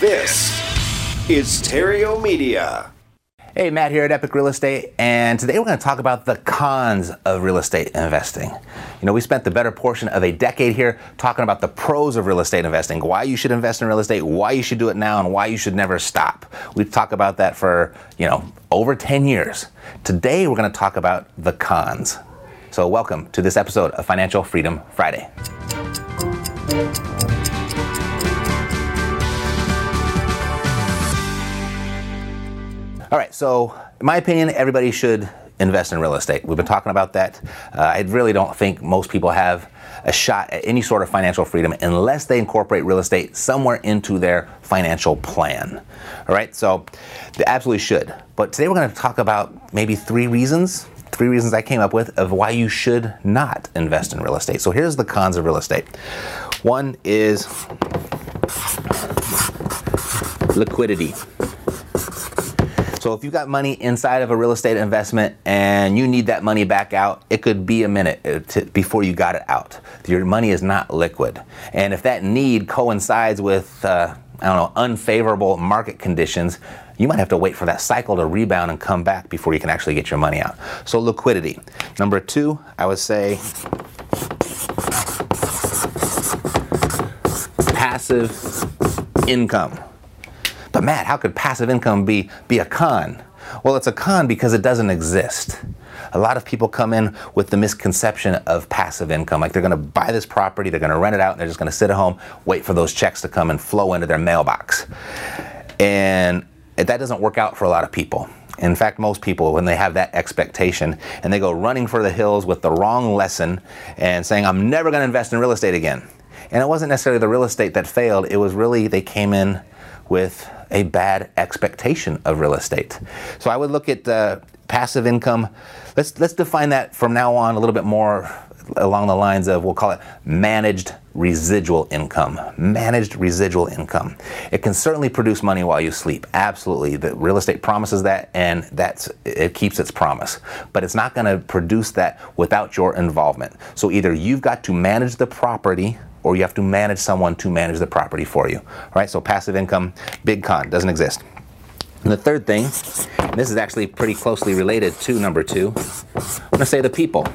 This is Terrio Media. Hey, Matt here at Epic Real Estate, and today we're going to talk about the cons of real estate investing. You know, we spent the better portion of a decade here talking about the pros of real estate investing, why you should invest in real estate, why you should do it now, and why you should never stop. We've talked about that for, you know, over 10 years. Today we're going to talk about the cons. So, welcome to this episode of Financial Freedom Friday. All right, so in my opinion, everybody should invest in real estate. We've been talking about that. Uh, I really don't think most people have a shot at any sort of financial freedom unless they incorporate real estate somewhere into their financial plan. All right, so they absolutely should. But today we're going to talk about maybe three reasons. Three reasons I came up with of why you should not invest in real estate. So here's the cons of real estate. One is liquidity. So if you've got money inside of a real estate investment and you need that money back out, it could be a minute uh, before you got it out. Your money is not liquid. And if that need coincides with, uh, I don't know, unfavorable market conditions, you might have to wait for that cycle to rebound and come back before you can actually get your money out. So liquidity. Number two, I would say passive income. But Matt, how could passive income be, be a con? Well, it's a con because it doesn't exist. A lot of people come in with the misconception of passive income. Like they're going to buy this property, they're going to rent it out, and they're just going to sit at home, wait for those checks to come and flow into their mailbox. And that doesn't work out for a lot of people. In fact, most people, when they have that expectation and they go running for the hills with the wrong lesson and saying, I'm never going to invest in real estate again. And it wasn't necessarily the real estate that failed, it was really they came in with a bad expectation of real estate. So I would look at uh, passive income. Let's let's define that from now on a little bit more along the lines of we'll call it managed residual income. Managed residual income. It can certainly produce money while you sleep. Absolutely. The real estate promises that and that's it keeps its promise. But it's not going to produce that without your involvement. So either you've got to manage the property or you have to manage someone to manage the property for you. All right? So passive income, big con, doesn't exist. And the third thing, this is actually pretty closely related to number two, I'm to say the people.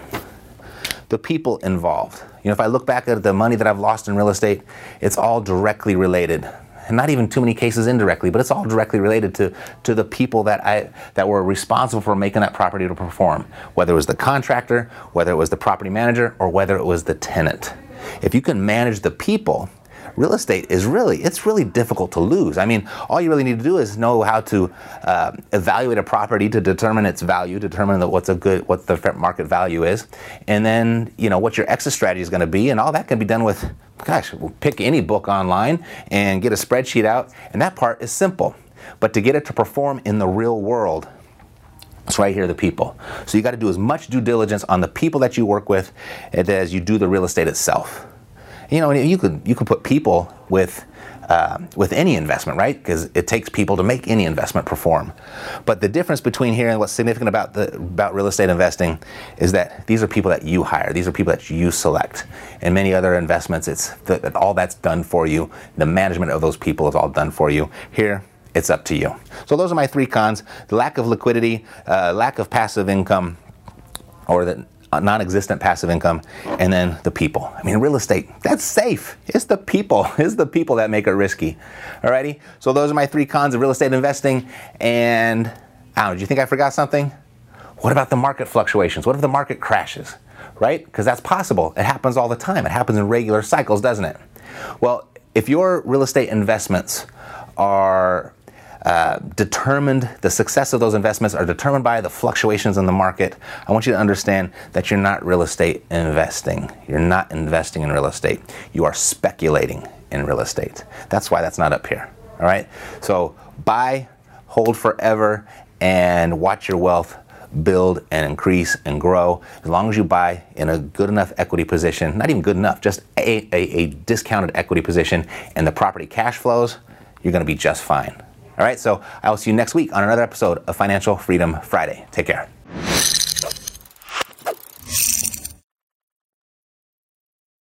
The people involved. You know, if I look back at the money that I've lost in real estate, it's all directly related. And not even too many cases indirectly, but it's all directly related to, to the people that I that were responsible for making that property to perform. Whether it was the contractor, whether it was the property manager, or whether it was the tenant. If you can manage the people, real estate is really it's really difficult to lose. I mean all you really need to do is know how to uh, evaluate a property to determine its value determine what's a good what the market value is and then you know what your exit strategy is going to be and all that can be done with gosh pick any book online and get a spreadsheet out and that part is simple. But to get it to perform in the real world it's right here, the people. So you got to do as much due diligence on the people that you work with as you do the real estate itself. You know, you could you could put people with uh, with any investment, right? Because it takes people to make any investment perform. But the difference between here and what's significant about the about real estate investing is that these are people that you hire. These are people that you select. And many other investments, it's the, all that's done for you. The management of those people is all done for you. Here, it's up to you. So those are my three cons: the lack of liquidity, uh, lack of passive income, or the non-existent passive income, and then the people. I mean, real estate that's safe. It's the people. It's the people that make it risky. Alrighty. So those are my three cons of real estate investing. And I. Do you think I forgot something? What about the market fluctuations? What if the market crashes? Right? Because that's possible. It happens all the time. It happens in regular cycles, doesn't it? Well, if your real estate investments are uh, determined, the success of those investments are determined by the fluctuations in the market. I want you to understand that you're not real estate investing. You're not investing in real estate. You are speculating in real estate. That's why that's not up here. All right? So buy, hold forever, and watch your wealth build and increase and grow as long as you buy in a good enough equity position, not even good enough, just a, a, a discounted equity position, and the property cash flows, you're going to be just fine. All right, so I will see you next week on another episode of Financial Freedom Friday. Take care.